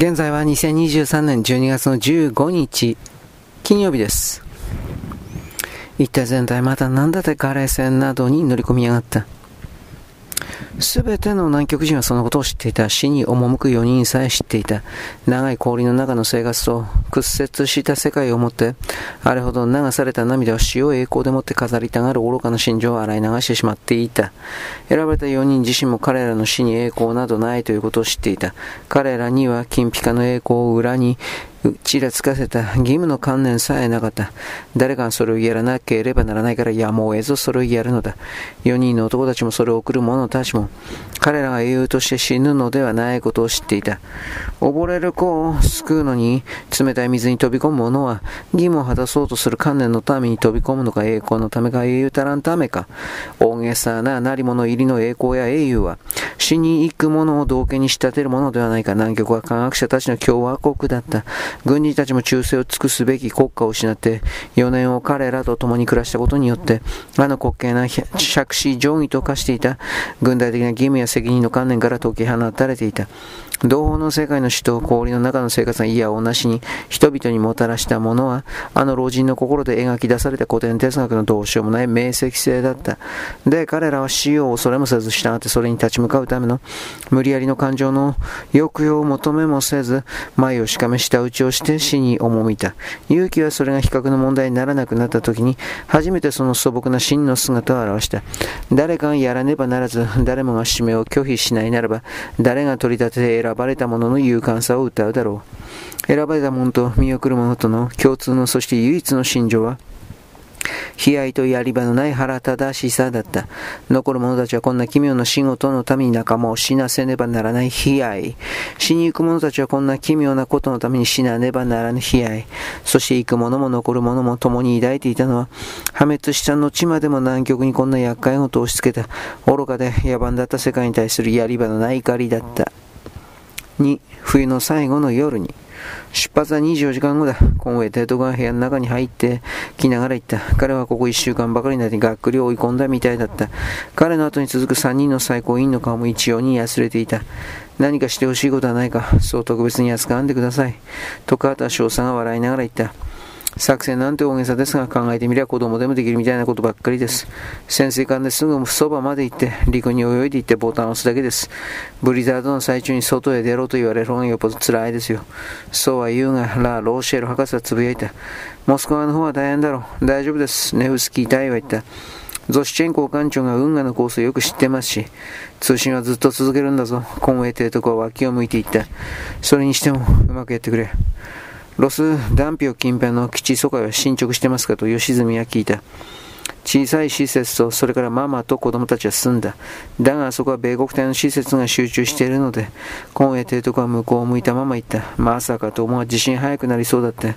現在は2023年12月の15日、金曜日です。一体全体また何だってカレー船などに乗り込みやがった。すべての南極人はそのことを知っていた。死に赴く4人さえ知っていた。長い氷の中の生活と屈折した世界をもって、あれほど流された涙を死を栄光でもって飾りたがる愚かな心情を洗い流してしまっていた。選ばれた4人自身も彼らの死に栄光などないということを知っていた。彼らには金ピカの栄光を裏にちらつかせた義務の観念さえなかった。誰かがそれをやらなければならないからやむを得ずそれをやるのだ。4人の男たちもそれを送る者たちも、彼らが英雄として死ぬのではないことを知っていた。溺れる子を救うのに、冷たい水に飛び込む者は、義務を果たそうとする観念のために飛び込むのか、栄光のためか、英雄足らんためか。大げさななり物入りの栄光や英雄は、死に行く者を道家に仕立てるものではないか。南極は科学者たちの共和国だった。軍人たちも忠誠を尽くすべき国家を失って、4年を彼らと共に暮らしたことによって、あの滑稽な釈子定規と化していた軍隊的な義務や責任の観念から解き放たれていた。同胞の世界の死と氷の中の生活が嫌をなしに人々にもたらしたものは、あの老人の心で描き出された古典哲学のどうしようもない明晰性だった。で、彼らは死を恐れもせず従ってそれに立ち向かうための無理やりの感情の抑揚を求めもせず、前をしかめ下打ちをして死に赴いた。勇気はそれが比較の問題にならなくなった時に、初めてその素朴な真の姿を表した。誰かがやらねばならず、誰もが使命を拒否しないならば、誰が取り立てて選ばれた者のの勇敢さを歌うだろう。選ばれた者と見送る者との共通のそして唯一の信条は、悲哀とやり場のない腹正しさだった。残る者たちはこんな奇妙な仕事のために仲間を死なせねばならない悲哀。死に行く者たちはこんな奇妙なことのために死なねばならぬ悲哀。そして行く者も残る者も共に抱いていたのは、破滅した後までも南極にこんな厄介を通しつけた、愚かで野蛮だった世界に対するやり場のない怒りだった。2、冬の最後の夜に、出発は24時間後だ。コンウェイ提督が部屋の中に入って来ながら行った。彼はここ1週間ばかりなりがっくり追い込んだみたいだった。彼の後に続く3人の最高委員の顔も一様にやすれていた。何かしてほしいことはないか。そう特別に扱わんでください。とカーター少佐が笑いながら言った。作戦なんて大げさですが考えてみりゃ子供でもできるみたいなことばっかりです。潜水艦ですぐそばまで行って陸に泳いで行ってボタンを押すだけです。ブリザードの最中に外へ出ろと言われる方がよっぽど辛いですよ。そうは言うが、ラ・ローシェル博士はつぶやいた。モスクワの方は大変だろう。大丈夫です。ネフスキー隊は言った。ゾシチェンコ艦長が運河のコースをよく知ってますし、通信はずっと続けるんだぞ。コンウェイ提督は脇を向いていった。それにしても、うまくやってくれ。ロス・ダンピオ近辺の基地疎開は進捗してますかと吉住は聞いた。小さい施設と、それからママと子供たちは住んだ。だが、あそこは米国隊の施設が集中しているので、コンエ提督は向こうを向いたまま行った。まさかと思う地震早くなりそうだって。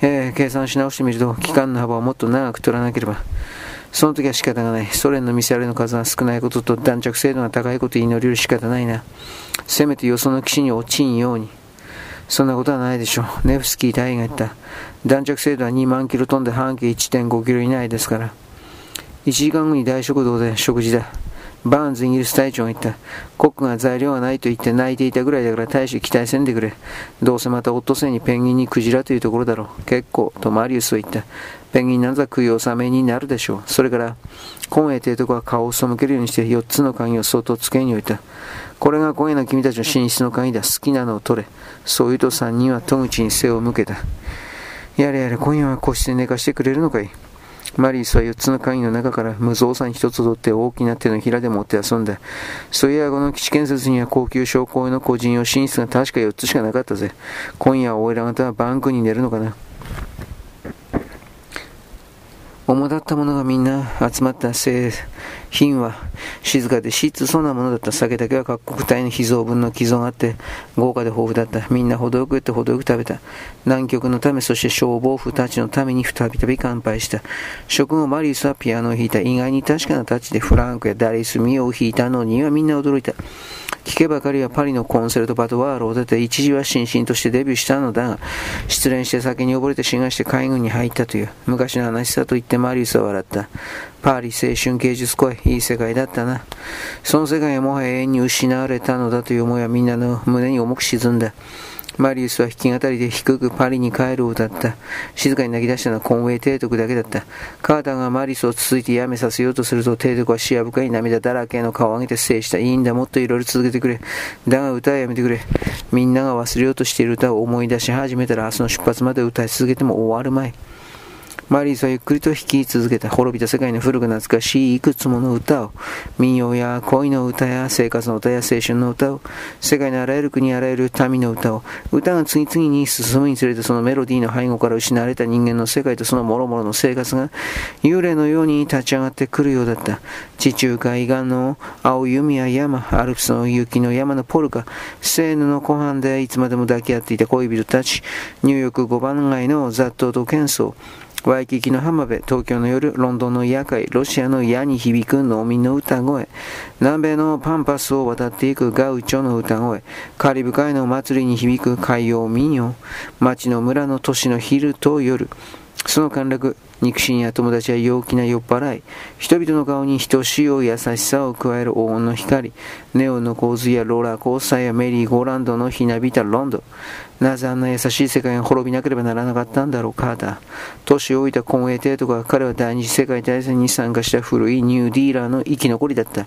えー、計算し直してみると、期間の幅をもっと長く取らなければ。その時は仕方がない。ソ連のミサイルの数が少ないことと弾着精度が高いことに祈りる仕方ないな。せめてよその基地に落ちんように。そんなことはないでしょう。ネフスキー隊員が言った。弾着精度は2万キロ飛んで半径1.5キロ以内ですから。1時間後に大食堂で食事だ。バーンズイギリス隊長が言った。コックが材料がないと言って泣いていたぐらいだから大して期待せんでくれ。どうせまたオットセイにペンギンにクジラというところだろう。結構、とマリウスは言った。ペンギンなんざ食い納めになるでしょう。それから、コンエ提督は顔を背けるようにして4つの鍵を相当机に置いた。これが今夜の君たちの寝室の鍵だ。好きなのを取れ。そう言うと3人は戸口に背を向けた。やれやれ、今夜は個室で寝かしてくれるのかいマリースは4つの鍵の中から無造作に1つ取って大きな手のひらで持って遊んだ。そういや、この基地建設には高級商工用の個人用寝室が確か4つしかなかったぜ。今夜はおいら方はバンクに寝るのかな。主だったものがみんな集まった製品は静かで質素なものだった。酒だけは各国体の秘蔵分の寄贈があって豪華で豊富だった。みんな程よく言って程よく食べた。南極のためそして消防婦たちのためにたび乾杯した。食後マリースはピアノを弾いた。意外に確かなタッチでフランクやダリスミオを弾いたのにはみんな驚いた。聞けばかりはパリのコンセルトバトワールを出て一時は新進としてデビューしたのだ。が失恋して酒に溺れて死がして海軍に入ったという。昔の話さと言ってマリウスは笑った。パーリ青春芸術恋いい世界だったな。その世界はもはや永遠に失われたのだという思いはみんなの胸に重く沈んだ。マリウスは弾き語りで低くパリに帰るを歌った。静かに泣き出したのはコンウェイ提督だけだった。カーターがマリウスを続いてやめさせようとすると、提督は視野深い涙だらけの顔を上げて制した。いいんだ、もっといろいろ続けてくれ。だが歌はやめてくれ。みんなが忘れようとしている歌を思い出し始めたら明日の出発まで歌い続けても終わるまい。マリースはゆっくりと弾き続けた滅びた世界の古く懐かしいいくつもの歌を、民謡や恋の歌や生活の歌や青春の歌を、世界のあらゆる国あらゆる民の歌を、歌が次々に進むにつれてそのメロディーの背後から失われた人間の世界とその諸々の生活が幽霊のように立ち上がってくるようだった。地中海岸の青い海や山、アルプスの雪の山のポルカ、セーヌの湖畔でいつまでも抱き合っていた恋人たち、ニューヨーク5番街の雑踏と喧騒、ワイキキの浜辺、東京の夜、ロンドンの夜会、ロシアの矢に響く農民の歌声、南米のパンパスを渡っていくガウチョの歌声、カリブ海の祭りに響く海洋民謡、町の村の都市の昼と夜、その陥落、肉親や友達や陽気な酔っ払い、人々の顔に等しい優しさを加える黄金の光、ネオンの洪水やローラーコースターやメリーゴーランドのひなびたロンド。なぜあんな優しい世界が滅びなければならなかったんだろう、カーター。年老いた婚営帝とか、彼は第二次世界大戦に参加した古いニューディーラーの生き残りだった。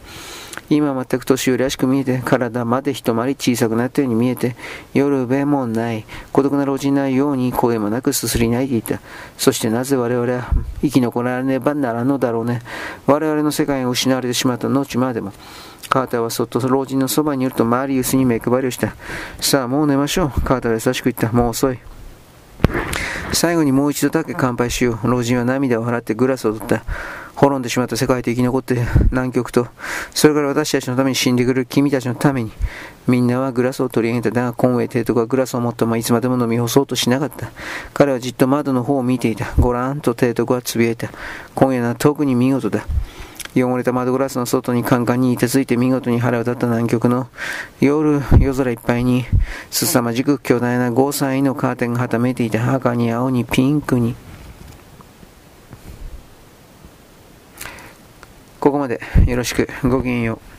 今全く年寄りらしく見えて、体まで一回り小さくなったように見えて、夜べもない、孤独な老人なように声もなくすすり泣いていた。そしてなぜ我々は生き残らねばならぬだろうね。我々の世界が失われてしまった後までも。カーターはそっと老人のそばにいるとマリウスに目配りをした。さあ、もう寝ましょう。カーターは優しく言った。もう遅い。最後にもう一度だけ乾杯しよう。老人は涙を払ってグラスを取った。滅んでしまった世界で生き残って南極と、それから私たちのために死んでくれる君たちのために、みんなはグラスを取り上げた。だが、コンウェイ帝督はグラスを持ったままいつまでも飲み干そうとしなかった。彼はじっと窓の方を見ていた。ご覧と帝督はつぶやいた。今夜は特に見事だ。汚れた窓ガラスの外にカンカンにいてついて見事に腹を立った南極の夜、夜空いっぱいに凄まじく巨大な5歳のカーテンがはためいていた赤に青にピンクに。ここまでよろしく。ごきげんよう。